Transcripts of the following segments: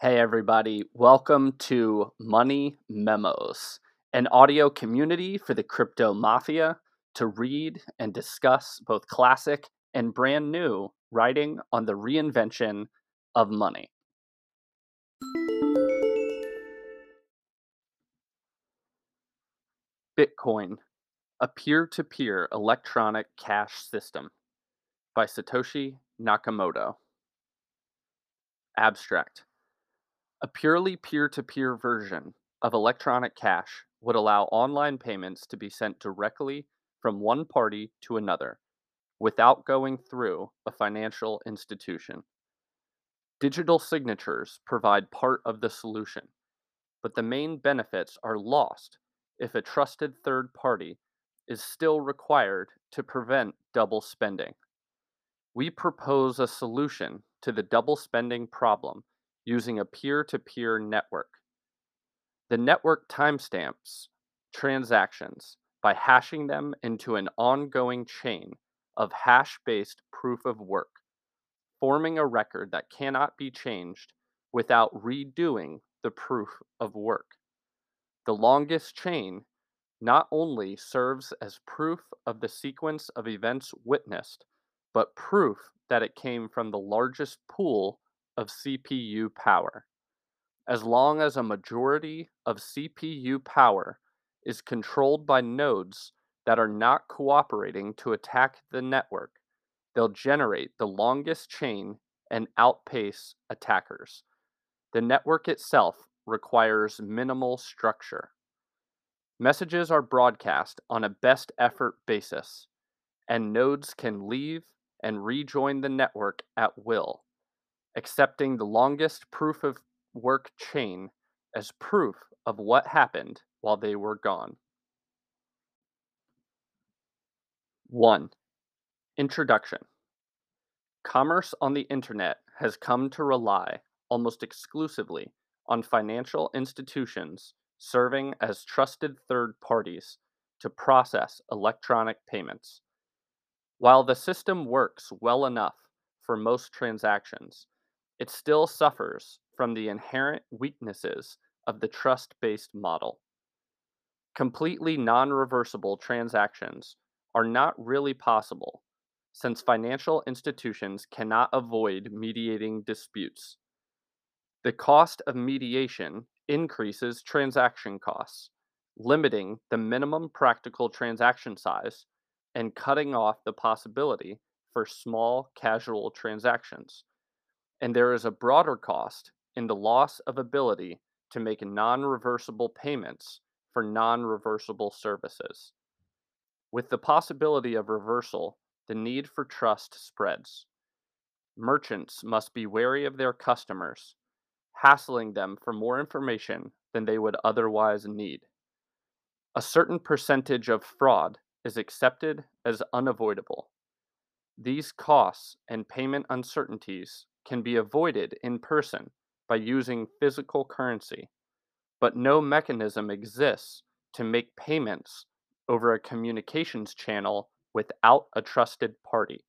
Hey, everybody, welcome to Money Memos, an audio community for the crypto mafia to read and discuss both classic and brand new writing on the reinvention of money. Bitcoin, a peer to peer electronic cash system by Satoshi Nakamoto. Abstract a purely peer to peer version of electronic cash would allow online payments to be sent directly from one party to another without going through a financial institution. Digital signatures provide part of the solution, but the main benefits are lost if a trusted third party is still required to prevent double spending. We propose a solution to the double spending problem using a peer to peer network. The network timestamps transactions by hashing them into an ongoing chain of hash based proof of work, forming a record that cannot be changed without redoing the proof of work. The longest chain not only serves as proof of the sequence of events witnessed, but proof that it came from the largest pool of CPU power. As long as a majority of CPU power is controlled by nodes that are not cooperating to attack the network, they'll generate the longest chain and outpace attackers. The network itself requires minimal structure. Messages are broadcast on a best effort basis, and nodes can leave and rejoin the network at will accepting the longest proof of work chain as proof of what happened while they were gone. 1. Introduction Commerce on the internet has come to rely almost exclusively on financial institutions serving as trusted third parties to process electronic payments. While the system works well enough for most transactions, it still suffers from the inherent weaknesses of the trust based model. Completely non reversible transactions are not really possible since financial institutions cannot avoid mediating disputes. The cost of mediation increases transaction costs, limiting the minimum practical transaction size and cutting off the possibility for small casual transactions and there is a broader cost in the loss of ability to make non reversible payments for non reversible services. With the possibility of reversal, the need for trust spreads. Merchants must be wary of their customers, hassling them for more information than they would otherwise need. A certain percentage of fraud is accepted as unavoidable. These costs and payment uncertainties can be avoided in person by using physical currency, but no mechanism exists to make payments over a communications channel without a trusted party.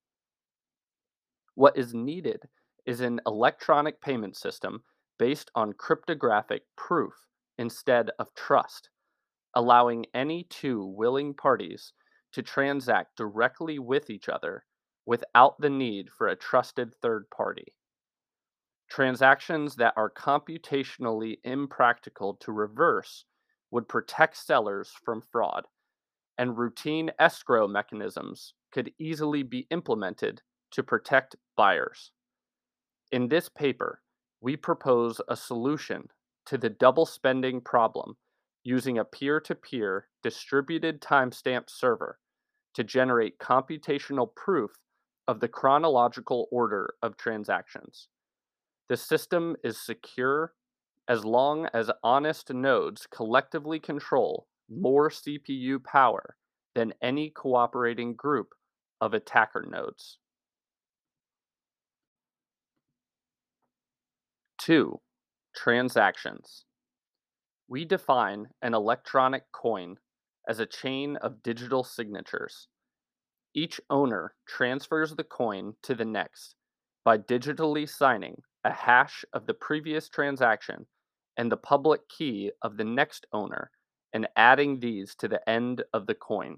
What is needed is an electronic payment system based on cryptographic proof instead of trust, allowing any two willing parties to transact directly with each other without the need for a trusted third party. Transactions that are computationally impractical to reverse would protect sellers from fraud, and routine escrow mechanisms could easily be implemented to protect buyers. In this paper, we propose a solution to the double spending problem using a peer to peer distributed timestamp server to generate computational proof of the chronological order of transactions. The system is secure as long as honest nodes collectively control more CPU power than any cooperating group of attacker nodes. 2. Transactions. We define an electronic coin as a chain of digital signatures. Each owner transfers the coin to the next by digitally signing a hash of the previous transaction and the public key of the next owner and adding these to the end of the coin.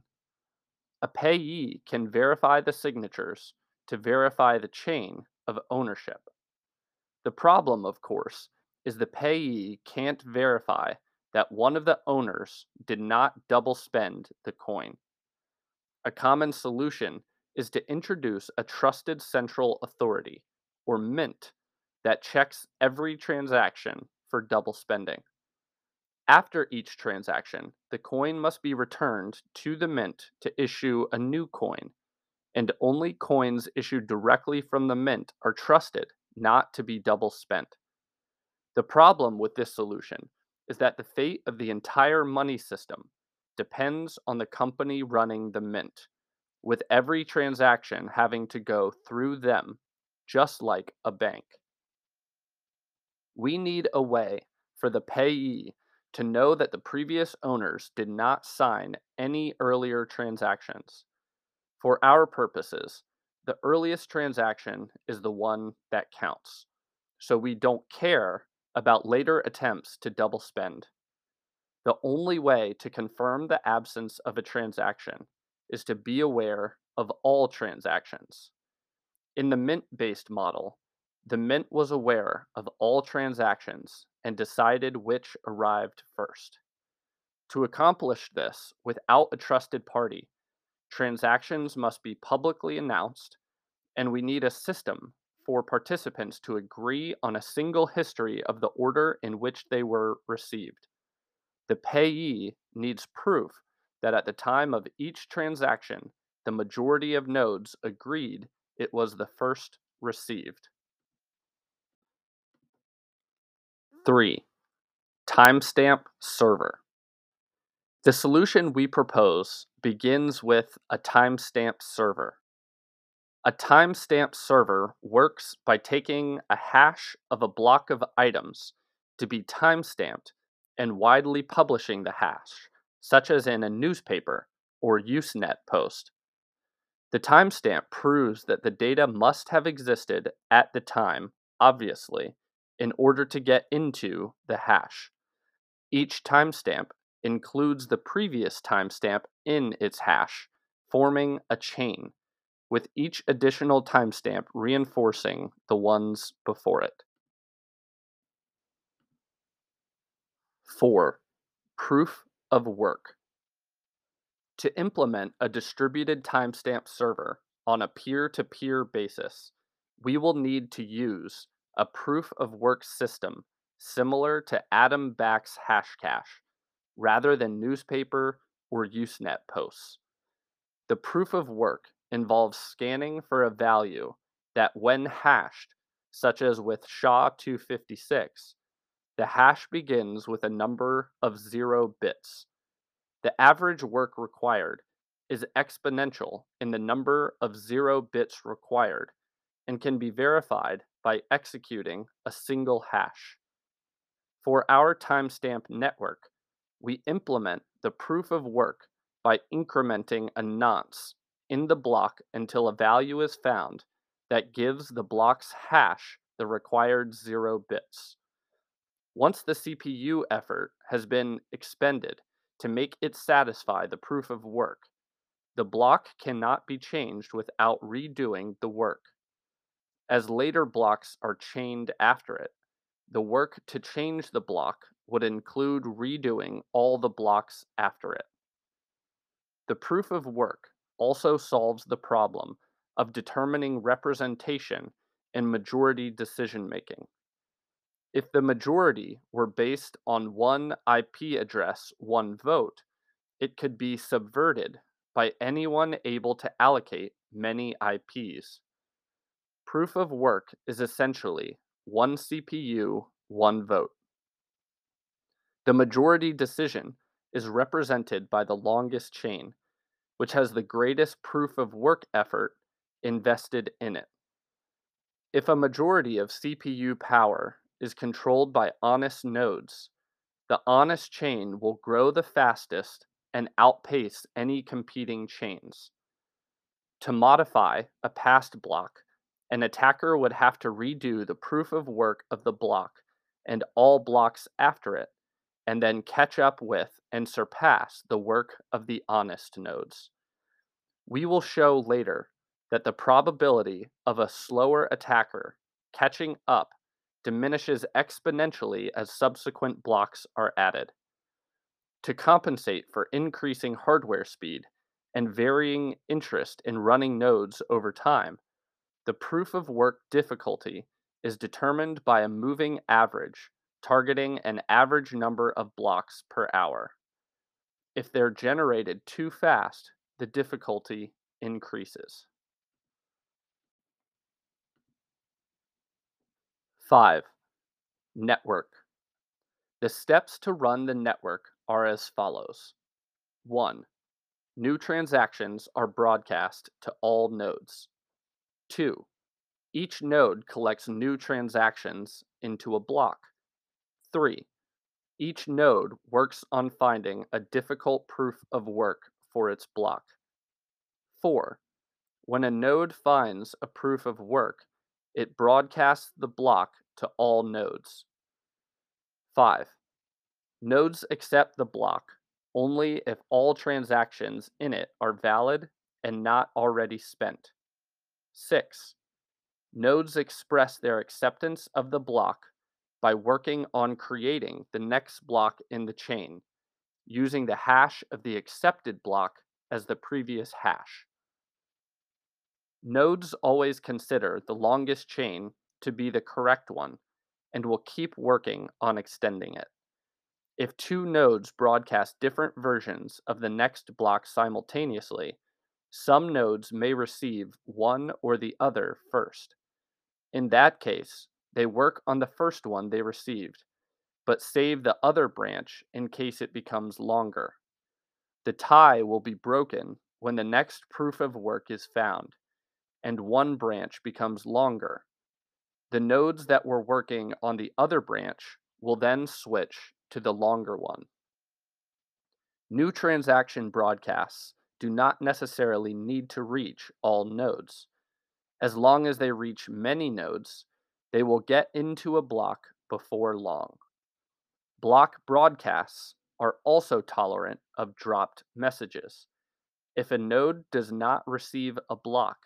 A payee can verify the signatures to verify the chain of ownership. The problem, of course, is the payee can't verify that one of the owners did not double spend the coin. A common solution is to introduce a trusted central authority, or mint, that checks every transaction for double spending. After each transaction, the coin must be returned to the mint to issue a new coin, and only coins issued directly from the mint are trusted not to be double spent. The problem with this solution is that the fate of the entire money system depends on the company running the mint, with every transaction having to go through them, just like a bank. We need a way for the payee to know that the previous owners did not sign any earlier transactions. For our purposes, the earliest transaction is the one that counts. So we don't care about later attempts to double spend. The only way to confirm the absence of a transaction is to be aware of all transactions. In the Mint based model, the Mint was aware of all transactions and decided which arrived first. To accomplish this without a trusted party, transactions must be publicly announced, and we need a system for participants to agree on a single history of the order in which they were received. The payee needs proof that at the time of each transaction, the majority of nodes agreed it was the first received. 3. Timestamp server. The solution we propose begins with a timestamp server. A timestamp server works by taking a hash of a block of items to be timestamped and widely publishing the hash, such as in a newspaper or Usenet post. The timestamp proves that the data must have existed at the time, obviously, in order to get into the hash. Each timestamp includes the previous timestamp in its hash, forming a chain with each additional timestamp reinforcing the ones before it. 4. Proof of work. To implement a distributed timestamp server on a peer to peer basis, we will need to use a proof of work system similar to Adam Back's Hashcash rather than newspaper or Usenet posts. The proof of work involves scanning for a value that, when hashed, such as with SHA-256, the hash begins with a number of zero bits. The average work required is exponential in the number of zero bits required and can be verified by executing a single hash. For our timestamp network, we implement the proof of work by incrementing a nonce in the block until a value is found that gives the block's hash the required zero bits. Once the CPU effort has been expended to make it satisfy the proof of work, the block cannot be changed without redoing the work. As later blocks are chained after it, the work to change the block would include redoing all the blocks after it. The proof of work also solves the problem of determining representation in majority decision making. If the majority were based on one IP address, one vote, it could be subverted by anyone able to allocate many IPs. Proof of work is essentially one CPU, one vote. The majority decision is represented by the longest chain, which has the greatest proof of work effort invested in it. If a majority of CPU power is controlled by honest nodes, the honest chain will grow the fastest and outpace any competing chains. To modify a past block, an attacker would have to redo the proof of work of the block and all blocks after it, and then catch up with and surpass the work of the honest nodes. We will show later that the probability of a slower attacker catching up diminishes exponentially as subsequent blocks are added. To compensate for increasing hardware speed and varying interest in running nodes over time, the proof of work difficulty is determined by a moving average targeting an average number of blocks per hour. If they're generated too fast, the difficulty increases. 5. Network. The steps to run the network are as follows 1. New transactions are broadcast to all nodes. 2. Each node collects new transactions into a block. 3. Each node works on finding a difficult proof of work for its block. 4. When a node finds a proof of work, it broadcasts the block to all nodes. 5. Nodes accept the block only if all transactions in it are valid and not already spent. 6. Nodes express their acceptance of the block by working on creating the next block in the chain, using the hash of the accepted block as the previous hash. Nodes always consider the longest chain to be the correct one and will keep working on extending it. If two nodes broadcast different versions of the next block simultaneously, some nodes may receive one or the other first. In that case, they work on the first one they received, but save the other branch in case it becomes longer. The tie will be broken when the next proof of work is found, and one branch becomes longer. The nodes that were working on the other branch will then switch to the longer one. New transaction broadcasts do not necessarily need to reach all nodes. As long as they reach many nodes, they will get into a block before long. Block broadcasts are also tolerant of dropped messages. If a node does not receive a block,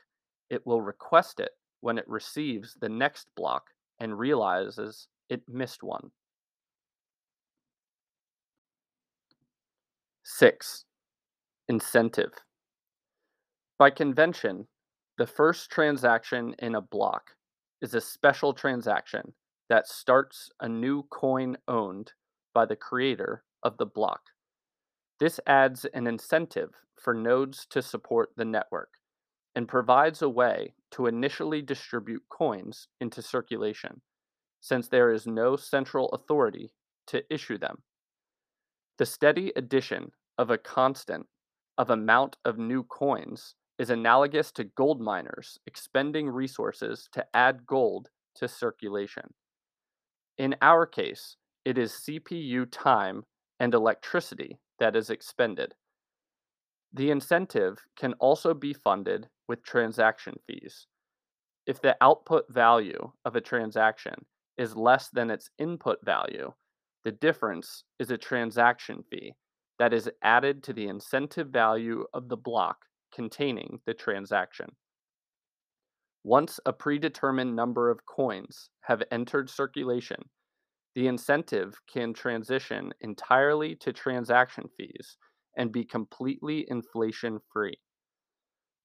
it will request it when it receives the next block and realizes it missed one. 6. Incentive. By convention, the first transaction in a block is a special transaction that starts a new coin owned by the creator of the block. This adds an incentive for nodes to support the network and provides a way to initially distribute coins into circulation, since there is no central authority to issue them. The steady addition of a constant of amount of new coins is analogous to gold miners expending resources to add gold to circulation. In our case, it is CPU time and electricity that is expended. The incentive can also be funded with transaction fees. If the output value of a transaction is less than its input value, the difference is a transaction fee that is added to the incentive value of the block containing the transaction. Once a predetermined number of coins have entered circulation, the incentive can transition entirely to transaction fees and be completely inflation free.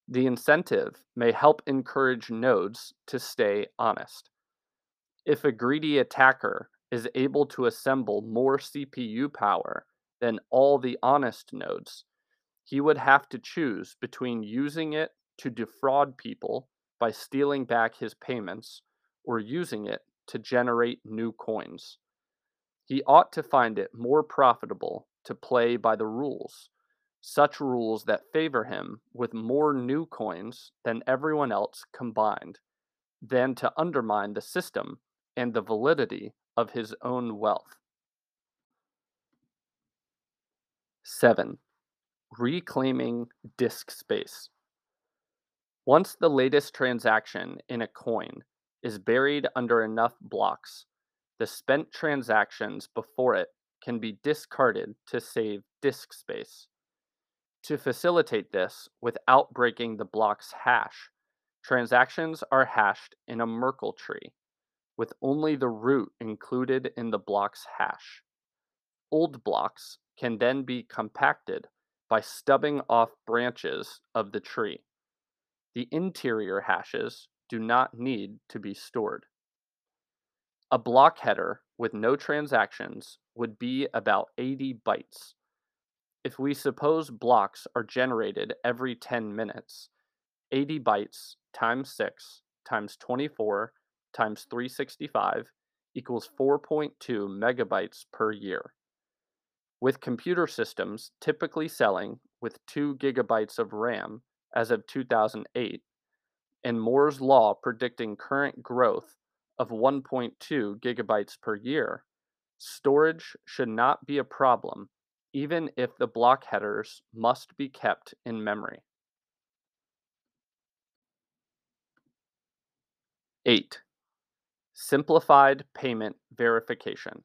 The incentive may help encourage nodes to stay honest. If a greedy attacker is able to assemble more CPU power than all the honest nodes, he would have to choose between using it to defraud people by stealing back his payments or using it to generate new coins. He ought to find it more profitable to play by the rules, such rules that favor him with more new coins than everyone else combined, than to undermine the system and the validity of his own wealth. 7 reclaiming disk space. Once the latest transaction in a coin is buried under enough blocks, the spent transactions before it can be discarded to save disk space. To facilitate this without breaking the block's hash, transactions are hashed in a Merkle tree, with only the root included in the block's hash. Old blocks can then be compacted by stubbing off branches of the tree. The interior hashes do not need to be stored. A block header with no transactions would be about 80 bytes. If we suppose blocks are generated every 10 minutes, 80 bytes times 6 times 24 times 365 equals 4.2 megabytes per year. With computer systems typically selling with 2 gigabytes of RAM as of 2008, and Moore's Law predicting current growth of 1.2 gigabytes per year, storage should not be a problem even if the block headers must be kept in memory. 8. Simplified payment verification.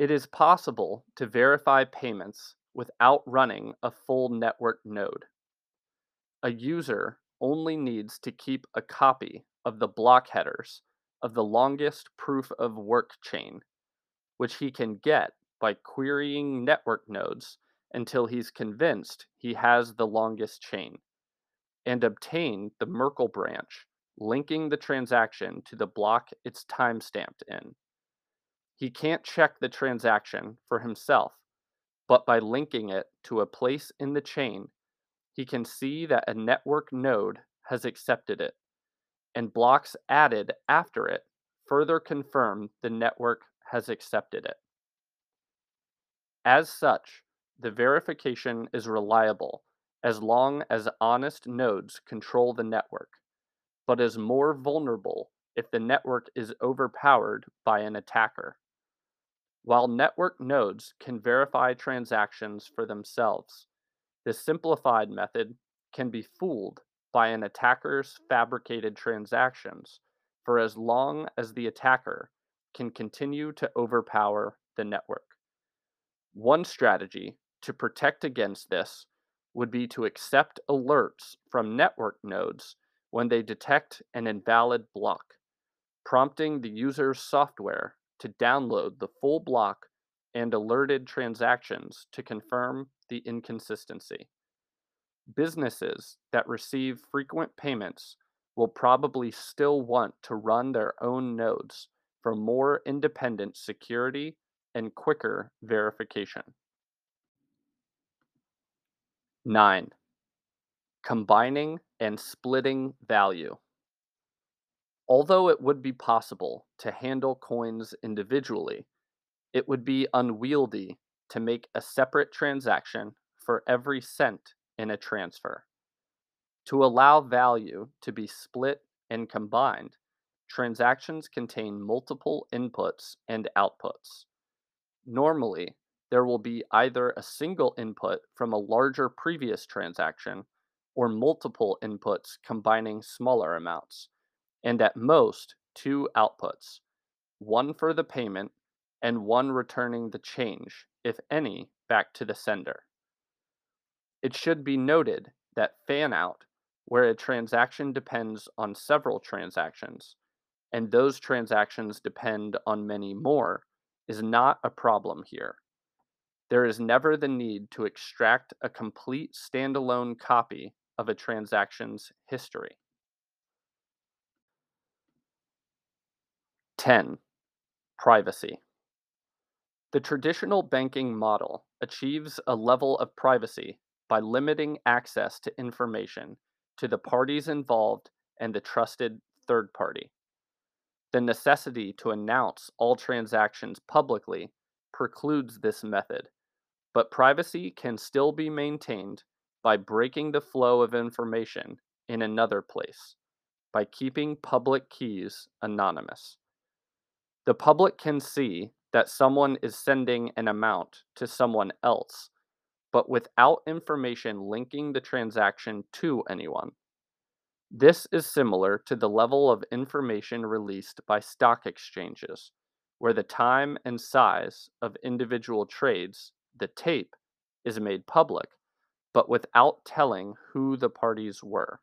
It is possible to verify payments without running a full network node. A user only needs to keep a copy of the block headers of the longest proof of work chain, which he can get by querying network nodes until he's convinced he has the longest chain, and obtain the Merkle branch linking the transaction to the block it's timestamped in. He can't check the transaction for himself, but by linking it to a place in the chain, he can see that a network node has accepted it, and blocks added after it further confirm the network has accepted it. As such, the verification is reliable as long as honest nodes control the network, but is more vulnerable if the network is overpowered by an attacker. While network nodes can verify transactions for themselves, the simplified method can be fooled by an attacker's fabricated transactions for as long as the attacker can continue to overpower the network. One strategy to protect against this would be to accept alerts from network nodes when they detect an invalid block, prompting the user's software to download the full block and alerted transactions to confirm the inconsistency. Businesses that receive frequent payments will probably still want to run their own nodes for more independent security and quicker verification. 9. Combining and splitting value. Although it would be possible to handle coins individually, it would be unwieldy to make a separate transaction for every cent in a transfer. To allow value to be split and combined, transactions contain multiple inputs and outputs. Normally, there will be either a single input from a larger previous transaction or multiple inputs combining smaller amounts, and at most two outputs, one for the payment and one returning the change, if any, back to the sender. It should be noted that fan out, where a transaction depends on several transactions, and those transactions depend on many more, is not a problem here. There is never the need to extract a complete standalone copy of a transaction's history. 10. Privacy. The traditional banking model achieves a level of privacy by limiting access to information to the parties involved and the trusted third party. The necessity to announce all transactions publicly precludes this method, but privacy can still be maintained by breaking the flow of information in another place, by keeping public keys anonymous. The public can see that someone is sending an amount to someone else, but without information linking the transaction to anyone. This is similar to the level of information released by stock exchanges, where the time and size of individual trades, the tape, is made public, but without telling who the parties were.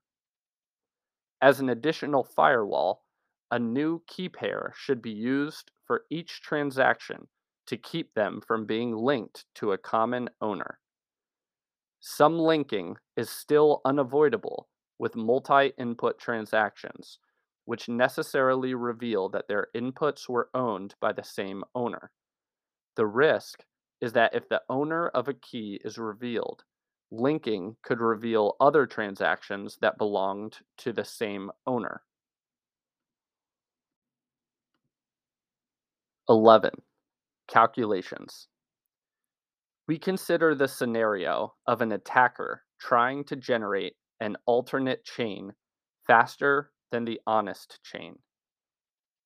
As an additional firewall, a new key pair should be used for each transaction to keep them from being linked to a common owner. Some linking is still unavoidable with multi input transactions, which necessarily reveal that their inputs were owned by the same owner. The risk is that if the owner of a key is revealed, linking could reveal other transactions that belonged to the same owner. 11. Calculations. We consider the scenario of an attacker trying to generate an alternate chain faster than the honest chain.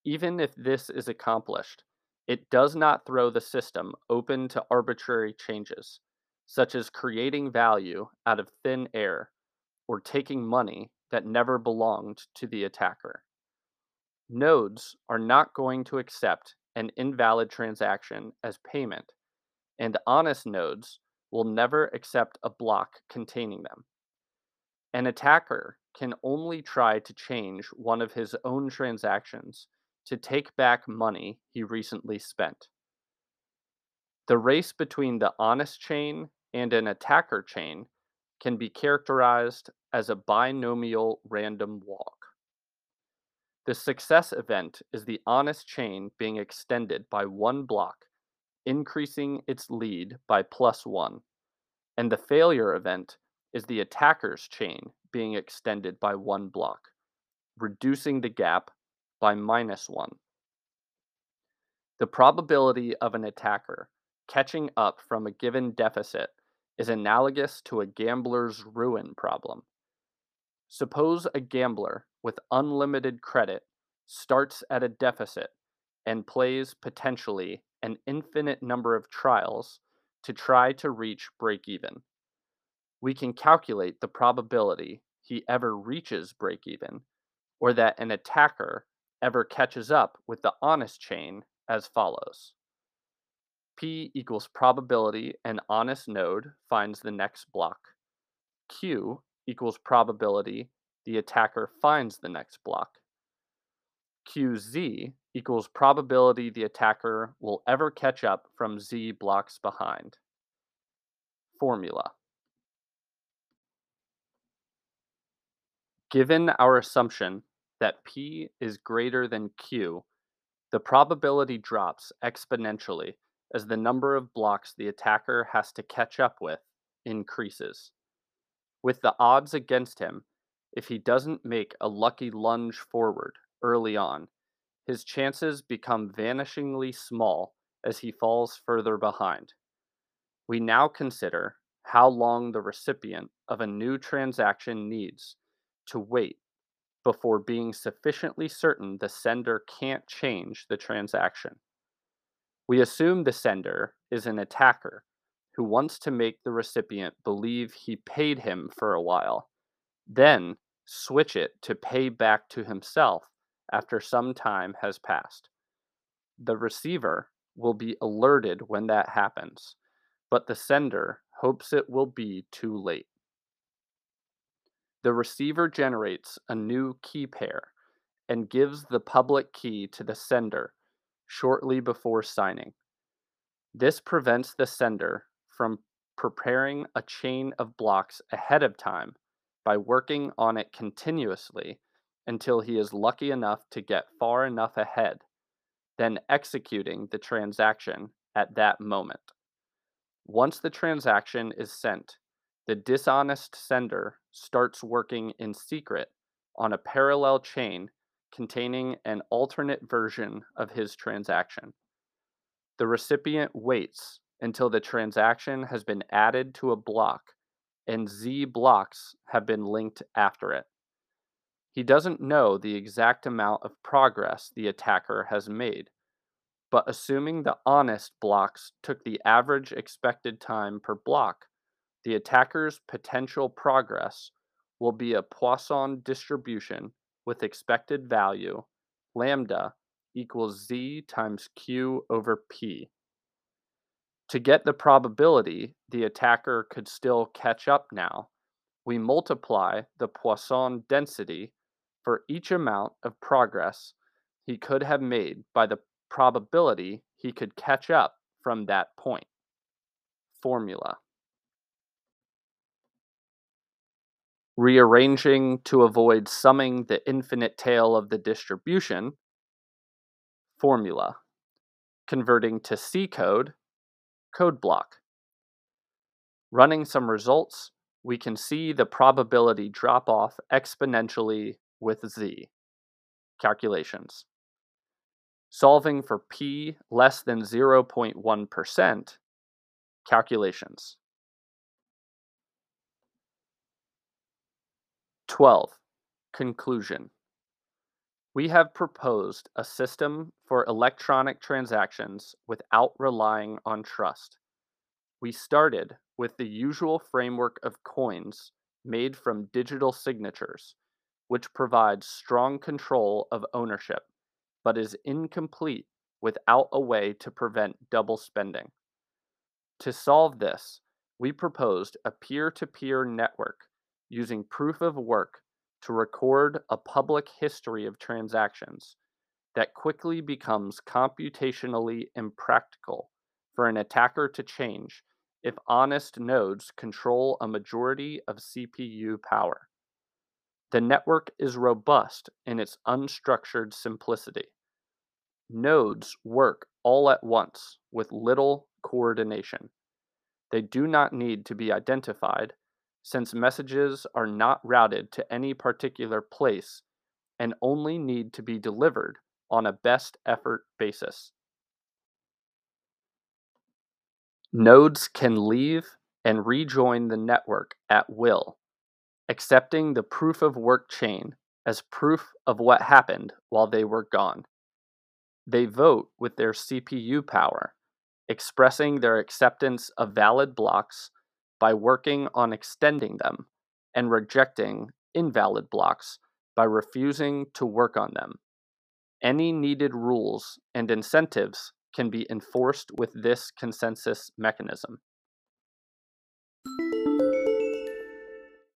Even if this is accomplished, it does not throw the system open to arbitrary changes, such as creating value out of thin air or taking money that never belonged to the attacker. Nodes are not going to accept an invalid transaction as payment, and honest nodes will never accept a block containing them. An attacker can only try to change one of his own transactions to take back money he recently spent. The race between the honest chain and an attacker chain can be characterized as a binomial random walk. The success event is the honest chain being extended by one block, increasing its lead by plus one, and the failure event is the attacker's chain being extended by one block, reducing the gap by minus one. The probability of an attacker catching up from a given deficit is analogous to a gambler's ruin problem. Suppose a gambler with unlimited credit starts at a deficit and plays potentially an infinite number of trials to try to reach break even we can calculate the probability he ever reaches break even, or that an attacker ever catches up with the honest chain as follows. P equals probability an honest node finds the next block. Q equals probability the attacker finds the next block. QZ equals probability the attacker will ever catch up from Z blocks behind. Formula Given our assumption that P is greater than Q, the probability drops exponentially as the number of blocks the attacker has to catch up with increases. With the odds against him, if he doesn't make a lucky lunge forward early on, his chances become vanishingly small as he falls further behind. We now consider how long the recipient of a new transaction needs to wait before being sufficiently certain the sender can't change the transaction. We assume the sender is an attacker who wants to make the recipient believe he paid him for a while, then switch it to pay back to himself after some time has passed. The receiver will be alerted when that happens, but the sender hopes it will be too late the receiver generates a new key pair and gives the public key to the sender shortly before signing. This prevents the sender from preparing a chain of blocks ahead of time by working on it continuously until he is lucky enough to get far enough ahead, then executing the transaction at that moment. Once the transaction is sent, the dishonest sender starts working in secret on a parallel chain containing an alternate version of his transaction. The recipient waits until the transaction has been added to a block and Z blocks have been linked after it. He doesn't know the exact amount of progress the attacker has made, but assuming the honest blocks took the average expected time per block, the attacker's potential progress will be a Poisson distribution with expected value lambda equals z times q over p. To get the probability the attacker could still catch up now, we multiply the Poisson density for each amount of progress he could have made by the probability he could catch up from that point. Formula. Rearranging to avoid summing the infinite tail of the distribution. Formula. Converting to C code, code block. Running some results, we can see the probability drop off exponentially with z. Calculations. Solving for p less than 0.1%, calculations. 12. Conclusion. We have proposed a system for electronic transactions without relying on trust. We started with the usual framework of coins made from digital signatures, which provides strong control of ownership, but is incomplete without a way to prevent double spending. To solve this, we proposed a peer to peer network using proof of work to record a public history of transactions that quickly becomes computationally impractical for an attacker to change if honest nodes control a majority of CPU power. The network is robust in its unstructured simplicity. Nodes work all at once with little coordination. They do not need to be identified since messages are not routed to any particular place and only need to be delivered on a best effort basis. Nodes can leave and rejoin the network at will accepting the proof of work chain as proof of what happened while they were gone. They vote with their CPU power, expressing their acceptance of valid blocks by working on extending them and rejecting invalid blocks by refusing to work on them. Any needed rules and incentives can be enforced with this consensus mechanism.